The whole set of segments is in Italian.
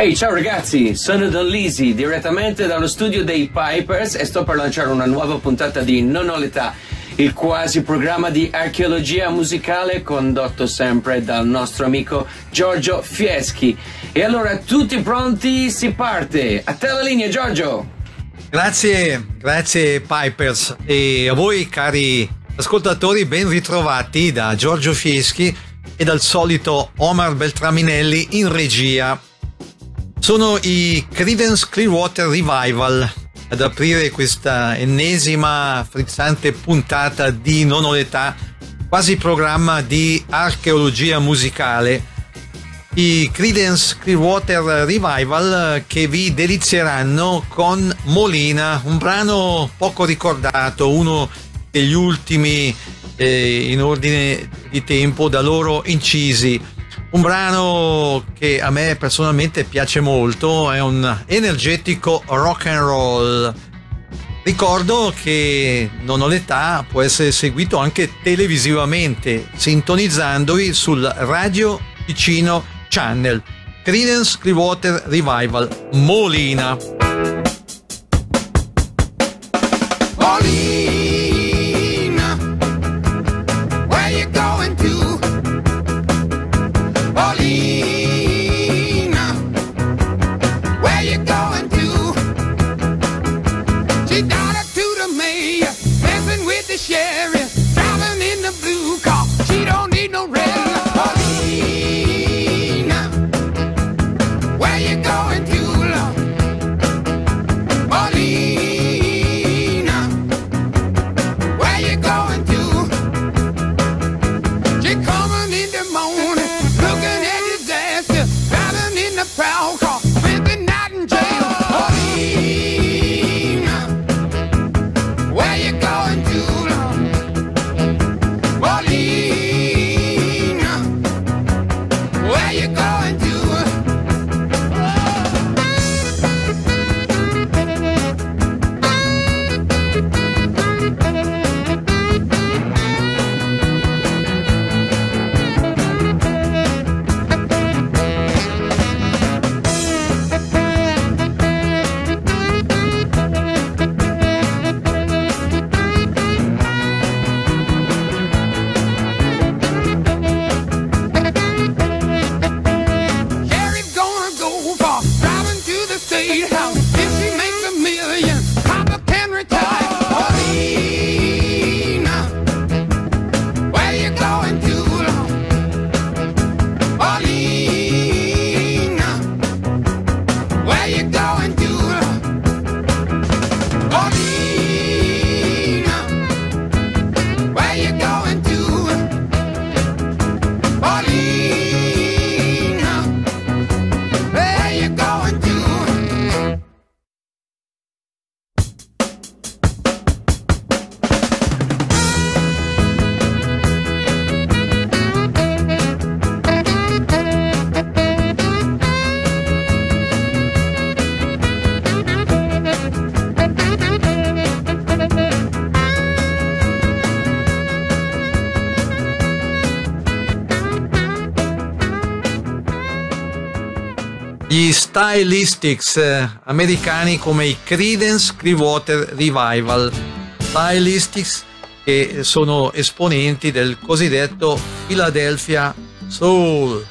Ehi, ciao ragazzi, sono Don Lisi, direttamente dallo studio dei Pipers e sto per lanciare una nuova puntata di Non ho l'età, il quasi programma di archeologia musicale condotto sempre dal nostro amico Giorgio Fieschi. E allora, tutti pronti? Si parte! A te la linea, Giorgio! Grazie, grazie Pipers e a voi cari ascoltatori ben ritrovati da Giorgio Fieschi e dal solito Omar Beltraminelli in regia sono i Credence Clearwater Revival ad aprire questa ennesima frizzante puntata di Non ho l'età, quasi programma di archeologia musicale. I Credence Clearwater Revival che vi delizieranno con Molina, un brano poco ricordato, uno degli ultimi eh, in ordine di tempo da loro incisi un brano che a me personalmente piace molto, è un energetico rock and roll. Ricordo che Non ho l'età può essere seguito anche televisivamente, sintonizzandovi sul Radio Ticino Channel. Credence Clearwater Revival Molina. away, messing with the sheriff. Stylistics eh, americani come i Credence Clearwater Revival. Stylistics che sono esponenti del cosiddetto Philadelphia Soul.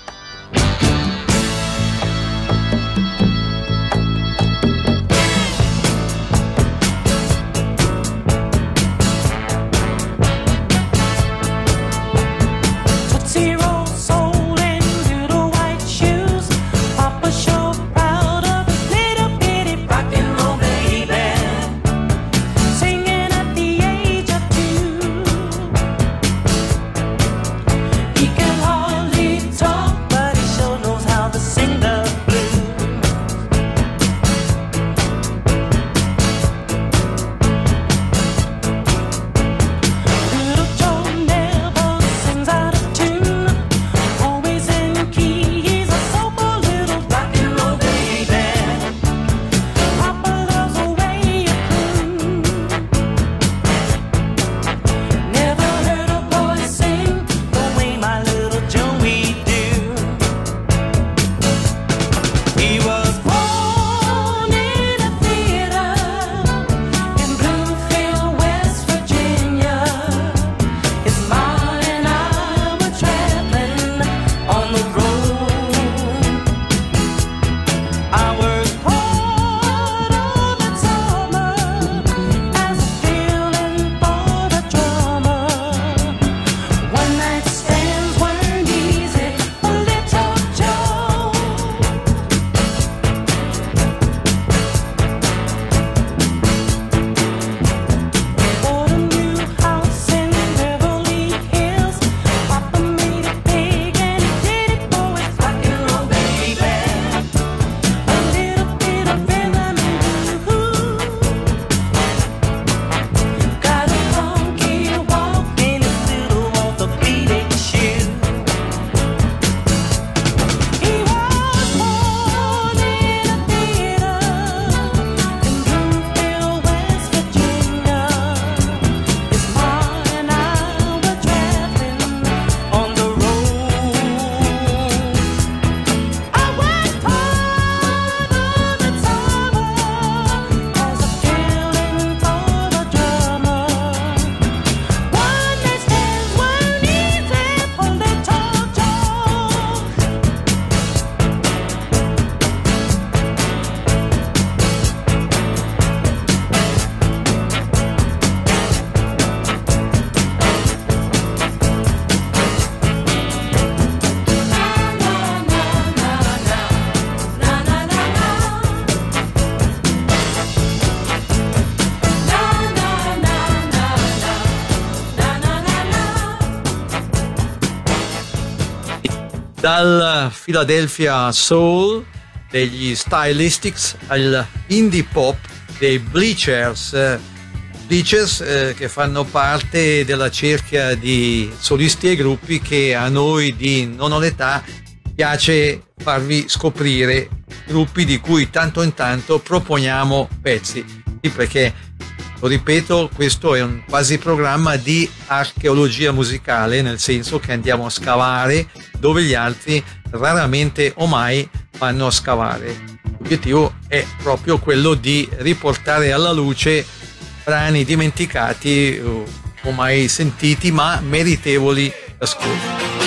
Dal Philadelphia Soul degli Stylistics al indie pop dei Bleachers. Bleachers eh, che fanno parte della cerchia di solisti e gruppi che a noi di Non ho l'età piace farvi scoprire gruppi di cui tanto in tanto proponiamo pezzi. Perché, lo ripeto, questo è un quasi programma di archeologia musicale, nel senso che andiamo a scavare dove gli altri raramente o mai vanno a scavare. L'obiettivo è proprio quello di riportare alla luce brani dimenticati o mai sentiti ma meritevoli d'ascolto.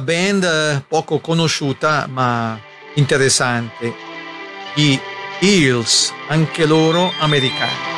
Band poco conosciuta ma interessante, i Hills, anche loro americani.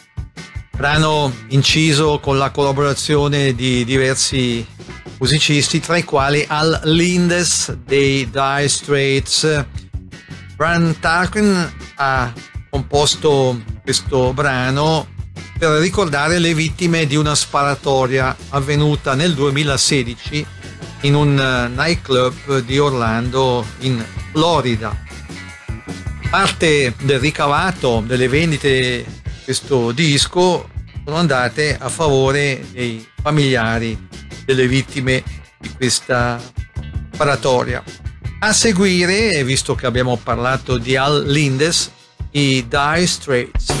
brano inciso con la collaborazione di diversi musicisti tra i quali Al Lindes dei Dire Straits Brian Tarkin ha composto questo brano per ricordare le vittime di una sparatoria avvenuta nel 2016 in un eh, nightclub di Orlando in Florida. Parte del ricavato delle vendite di questo disco sono andate a favore dei familiari delle vittime di questa sparatoria. A seguire, visto che abbiamo parlato di Al Lindes, i Dire Straits.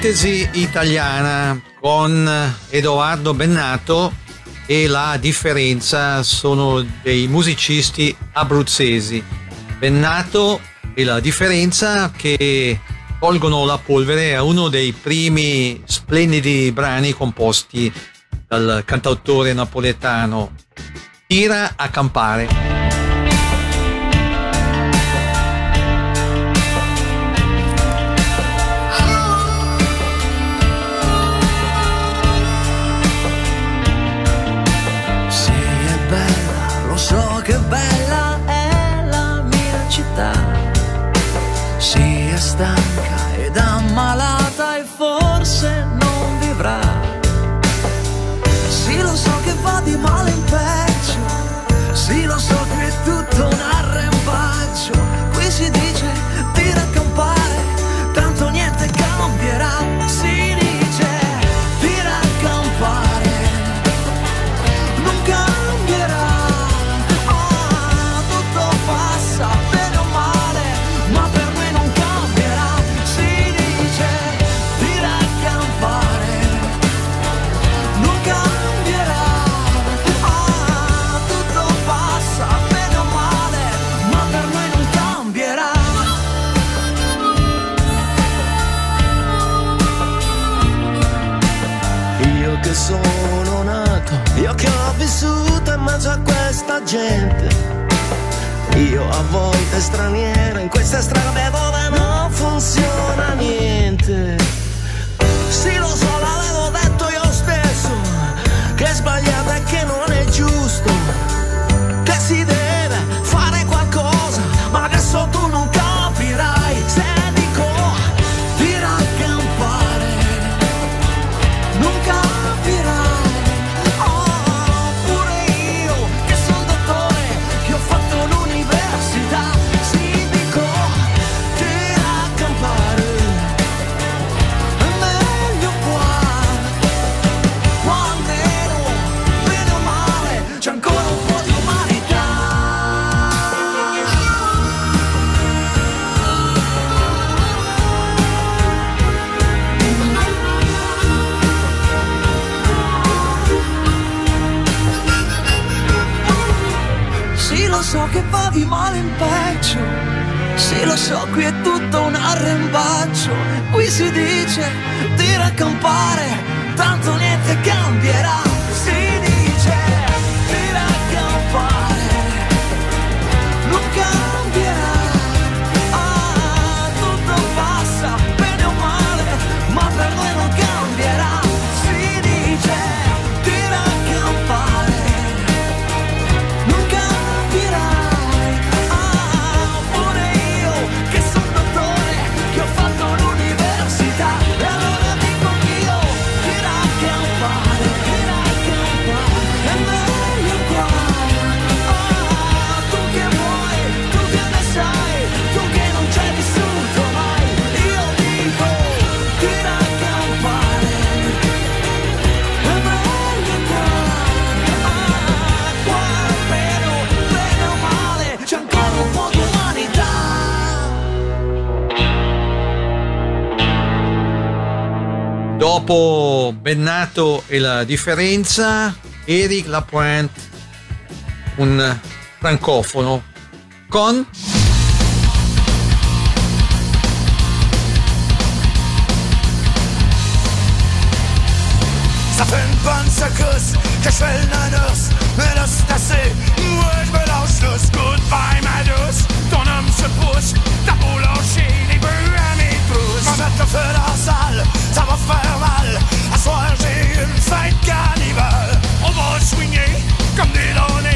Parentesi italiana con Edoardo Bennato e la differenza sono dei musicisti abruzzesi. Bennato e la differenza che colgono la polvere è uno dei primi splendidi brani composti dal cantautore napoletano Tira a campare. da di male in peggio. Sì, lo so, qui è tutto un arrembaggio. Qui si dice di raccampare, tanto niente cambierà. Si dice di raccampare, Dopo Bennato e la differenza, Eric Lapointe, un francofono, con Ça fait une bonne secousse que je fais le nanos Mais là c'est assez, moi je me lâche lousse Goodbye ma douce, ton homme se pousse T'as beau lâcher les bœufs à mes trousses le feu dans la salle, ça va faire Come on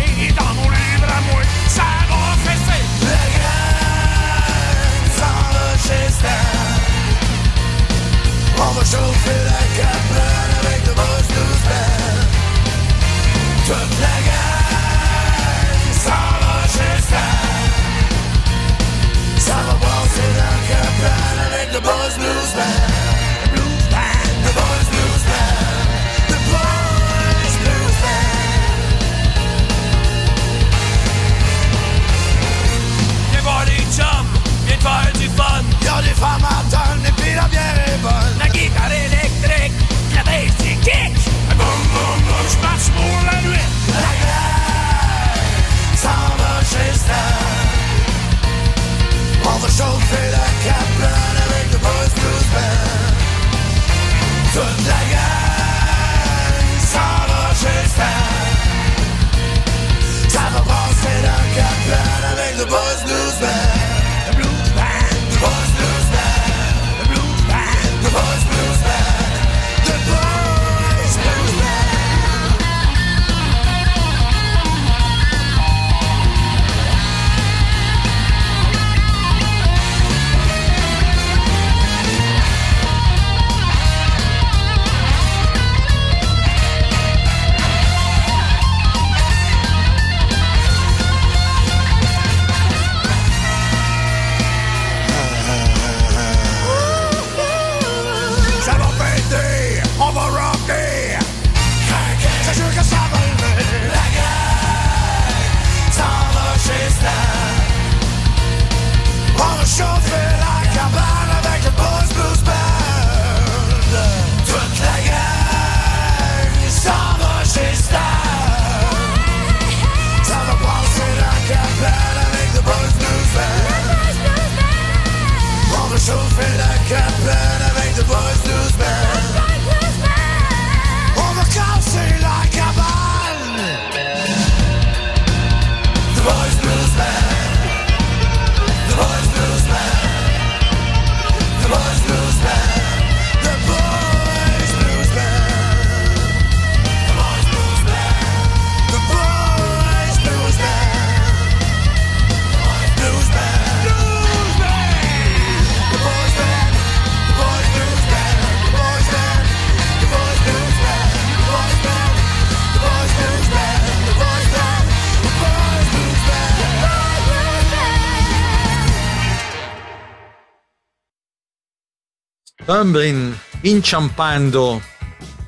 Umbrin inciampando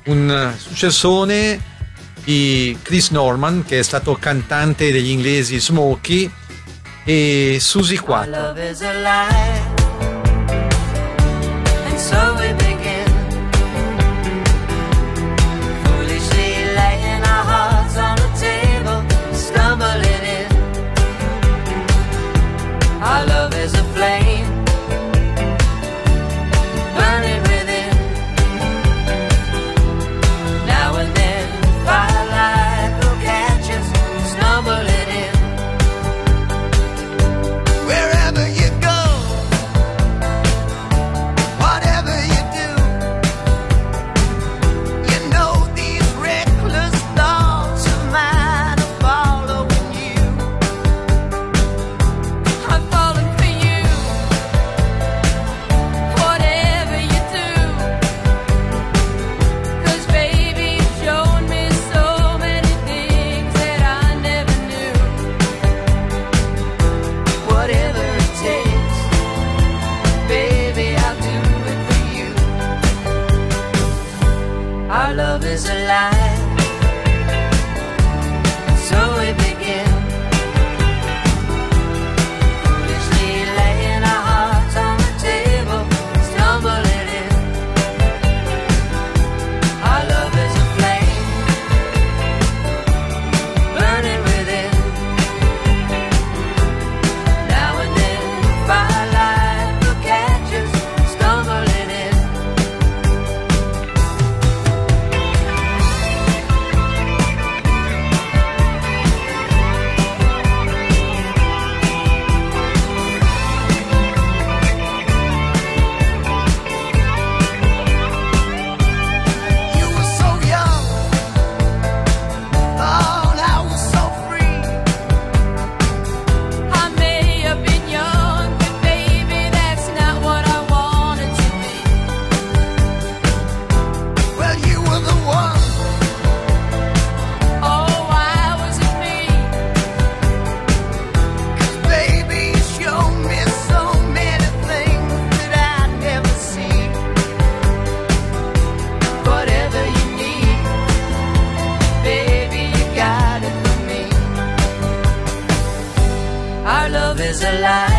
un successone di Chris Norman che è stato cantante degli inglesi Smokey e Susie 4. is alive.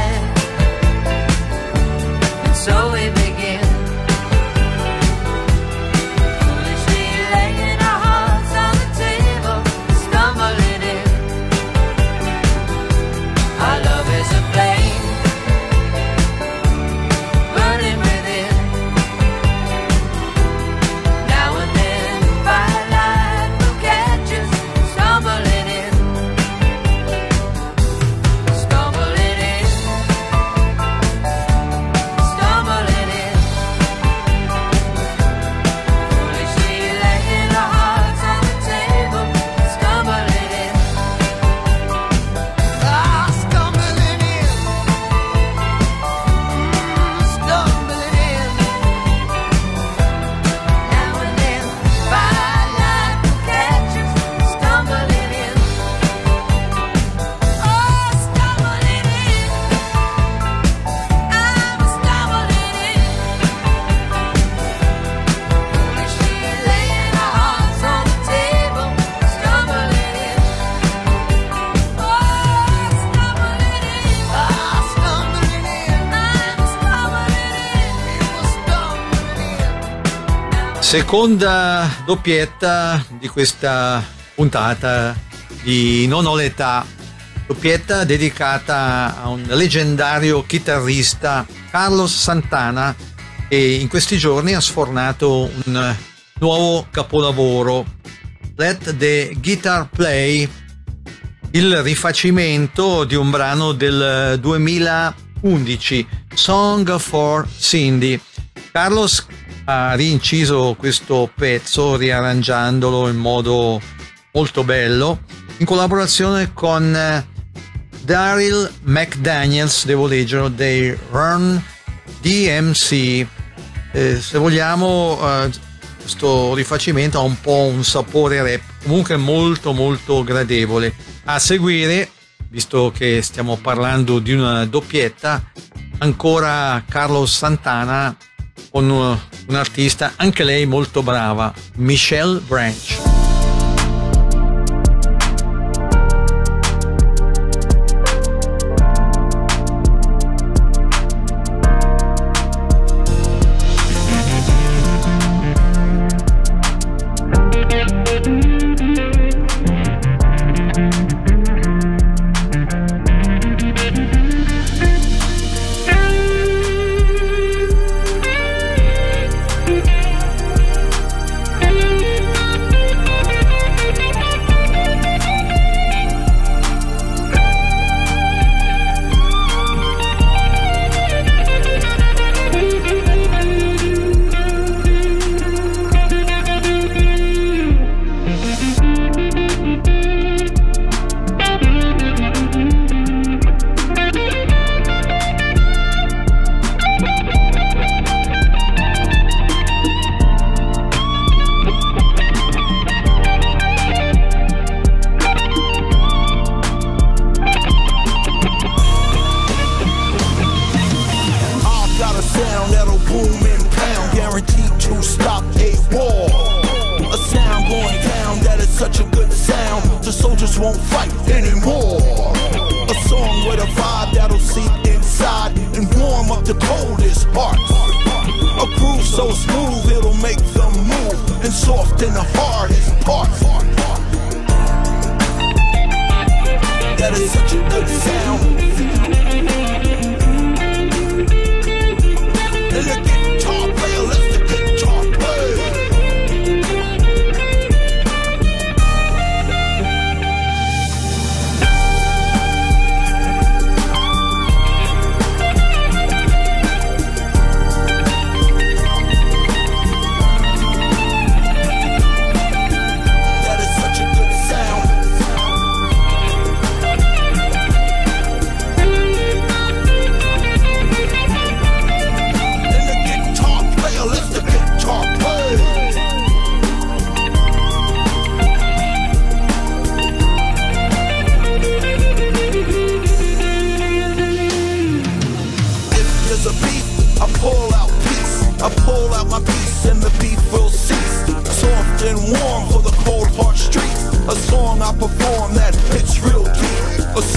Seconda doppietta di questa puntata di Non ho l'età, doppietta dedicata a un leggendario chitarrista Carlos Santana che in questi giorni ha sfornato un nuovo capolavoro Let the Guitar Play il rifacimento di un brano del 2011 Song for Cindy. Carlos ha rinciso questo pezzo riarrangiandolo in modo molto bello in collaborazione con eh, Daryl McDaniels, devo leggerlo, dei Run DMC. Eh, se vogliamo, eh, questo rifacimento ha un po' un sapore rap, comunque molto molto gradevole. A seguire, visto che stiamo parlando di una doppietta, ancora Carlos Santana con un- un'artista, anche lei molto brava, Michelle Branch. Won't fight anymore. A song with a vibe that'll seep inside and warm up the coldest hearts. A groove so smooth it'll make them move and soften the hardest parts. That is such a good sound.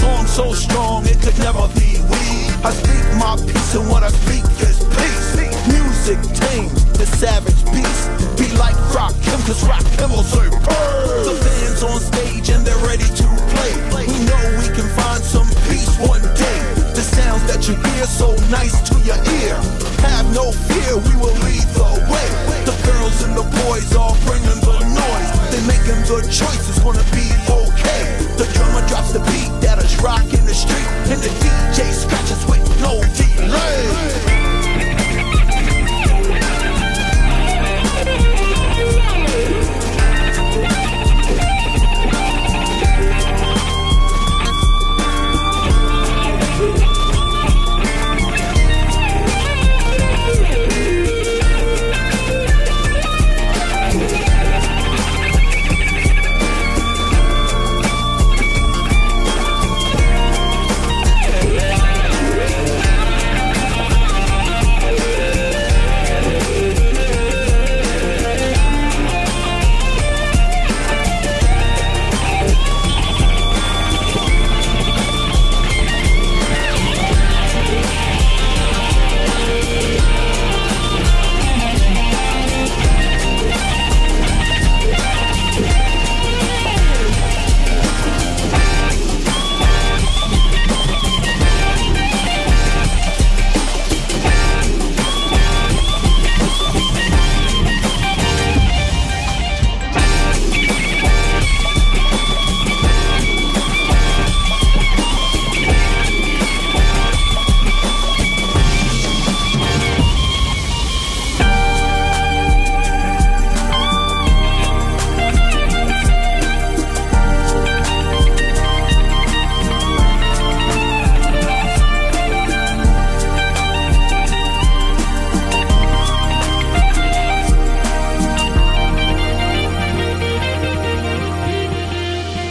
Song so strong it could never be weak. I speak my peace and what I speak is peace. Music tame the savage beast. Be like Rock Him, cause Rock will "Purr." The fans on stage and they're ready to play. We know we can find some peace one day. The sounds that you hear so nice to your ear. Have no fear, we will lead the way. The girls and the boys all bringing the noise. They're making the choice, it's gonna be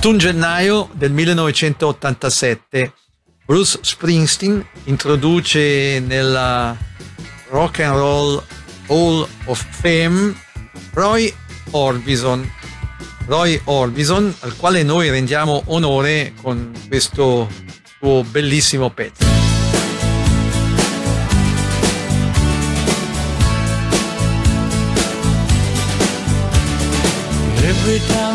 21 gennaio del 1987 Bruce Springsteen introduce nella Rock and Roll Hall of Fame Roy Orbison. Roy Orbison, al quale noi rendiamo onore con questo suo bellissimo pezzo. Every time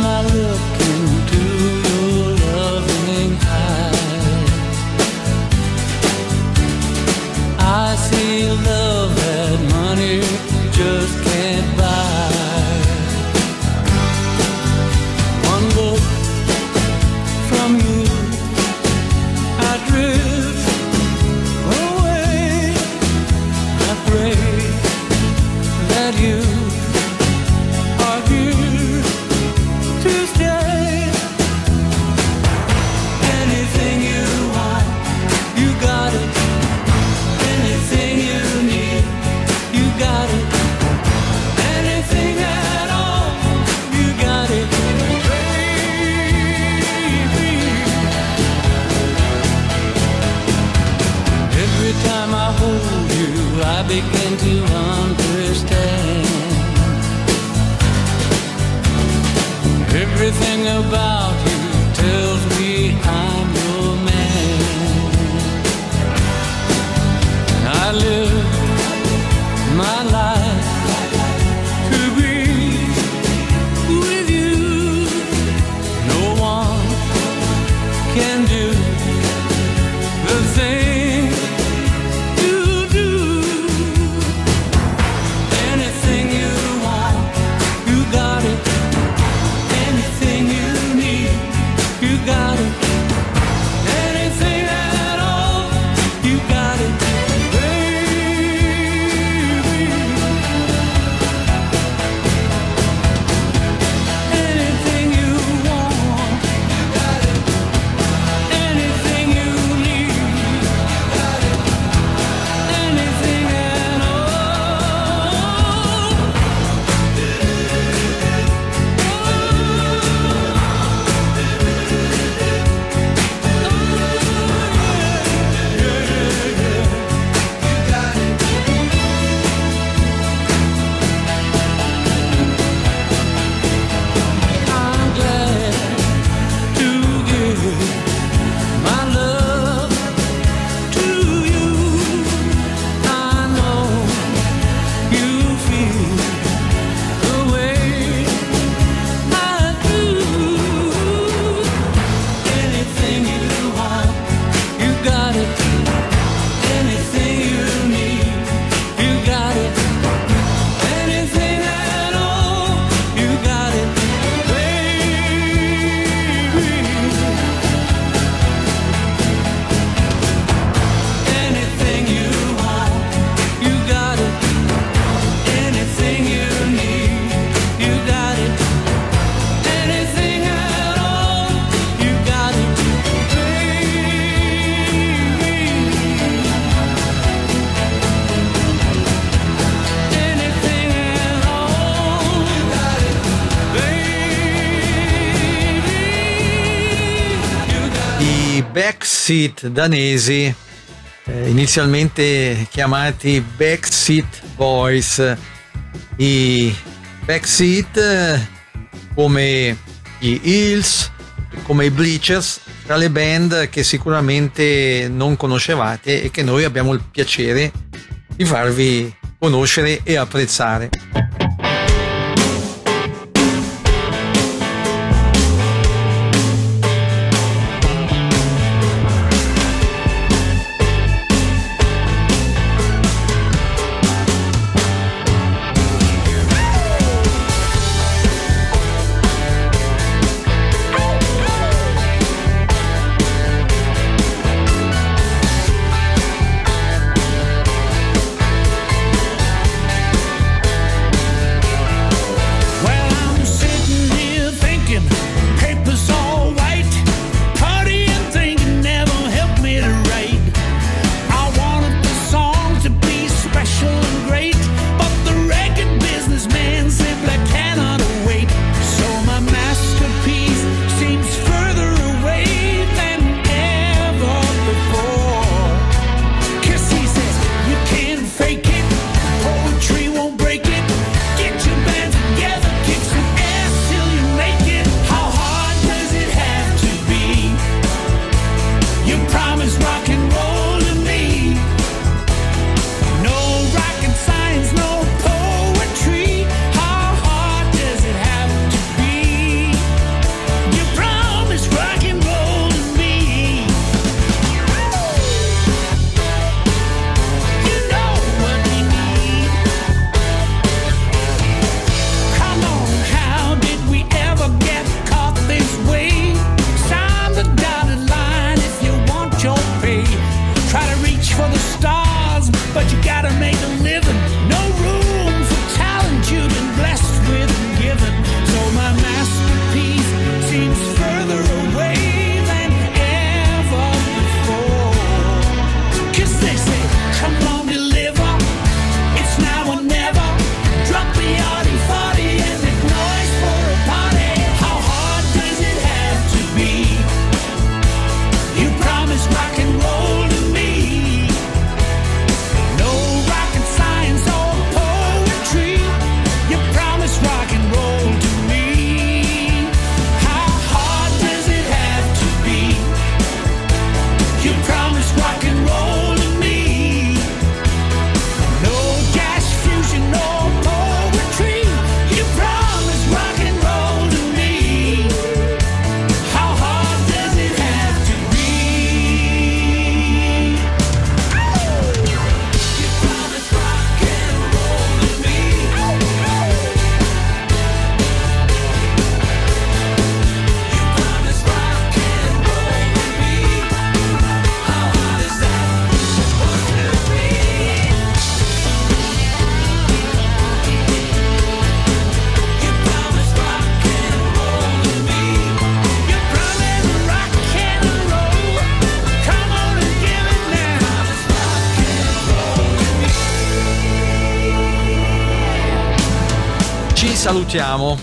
sit danesi eh, inizialmente chiamati Backseat Boys. I Backseat, eh, come gli Hills, come i Bleachers, tra le band che sicuramente non conoscevate e che noi abbiamo il piacere di farvi conoscere e apprezzare. Salutiamo.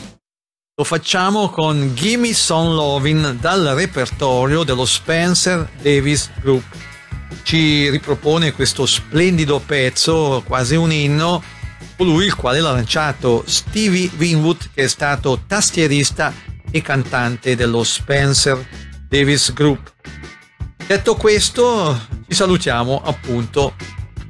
Lo facciamo con Gimme Some Lovin' dal repertorio dello Spencer Davis Group. Ci ripropone questo splendido pezzo, quasi un inno, colui il quale l'ha lanciato, Stevie Winwood, che è stato tastierista e cantante dello Spencer Davis Group. Detto questo, ci salutiamo appunto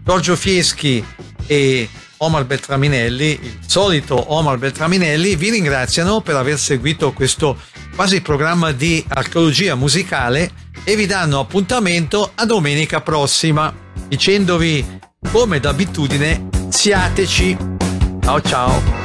Giorgio Fieschi e Omar Beltraminelli, il solito Omar Beltraminelli, vi ringraziano per aver seguito questo quasi programma di archeologia musicale e vi danno appuntamento a domenica prossima, dicendovi come d'abitudine siateci. Ciao ciao.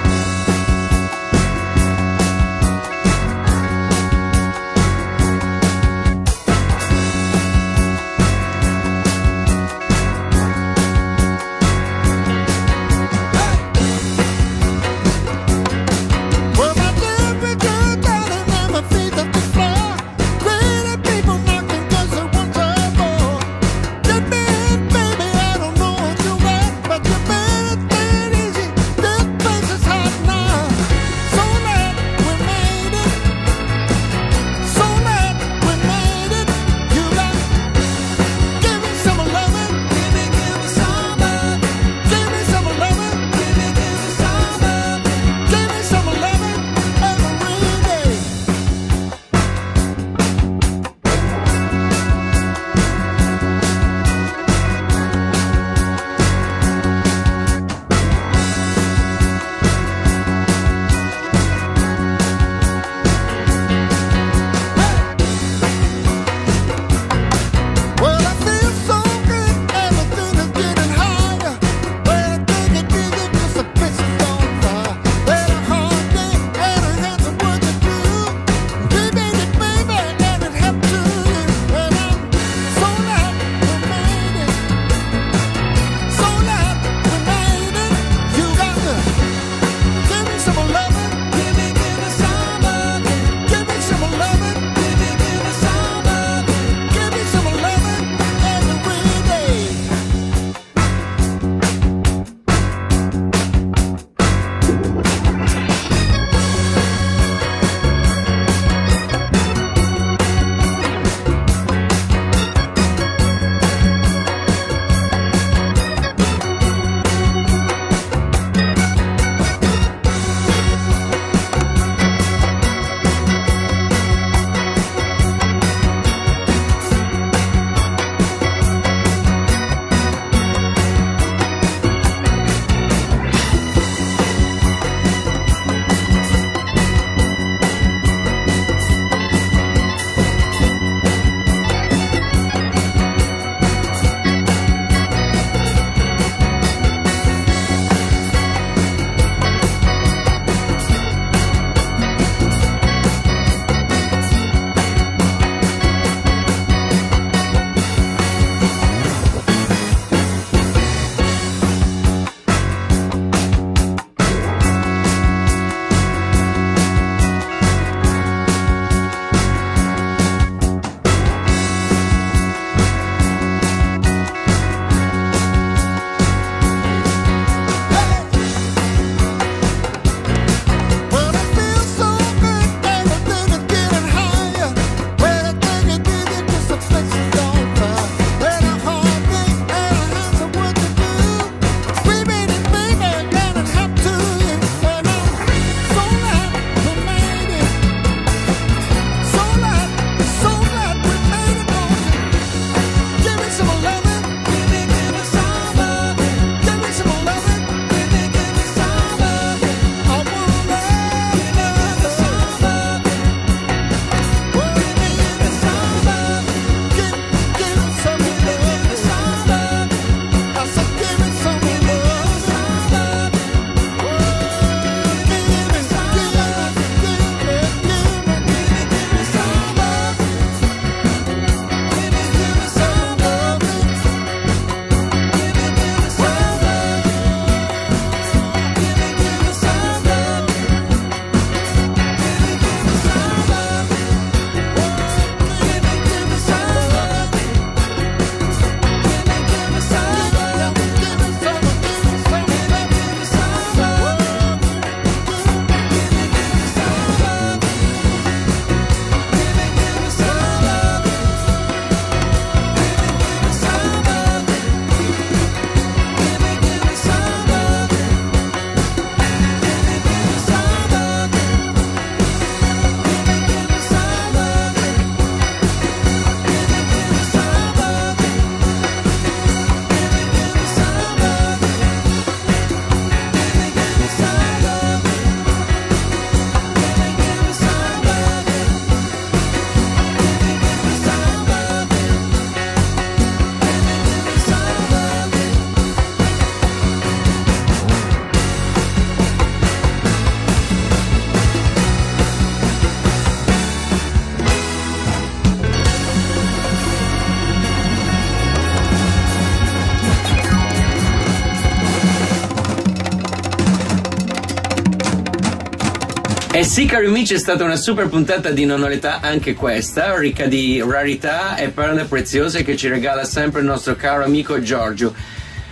Sì, cari amici, è stata una super puntata di Non ho l'età, anche questa, ricca di rarità e perle preziose che ci regala sempre il nostro caro amico Giorgio.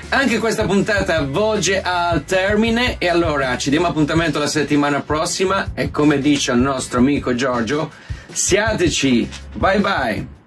Anche questa puntata volge al termine e allora ci diamo appuntamento la settimana prossima e come dice il nostro amico Giorgio, siateci, bye bye!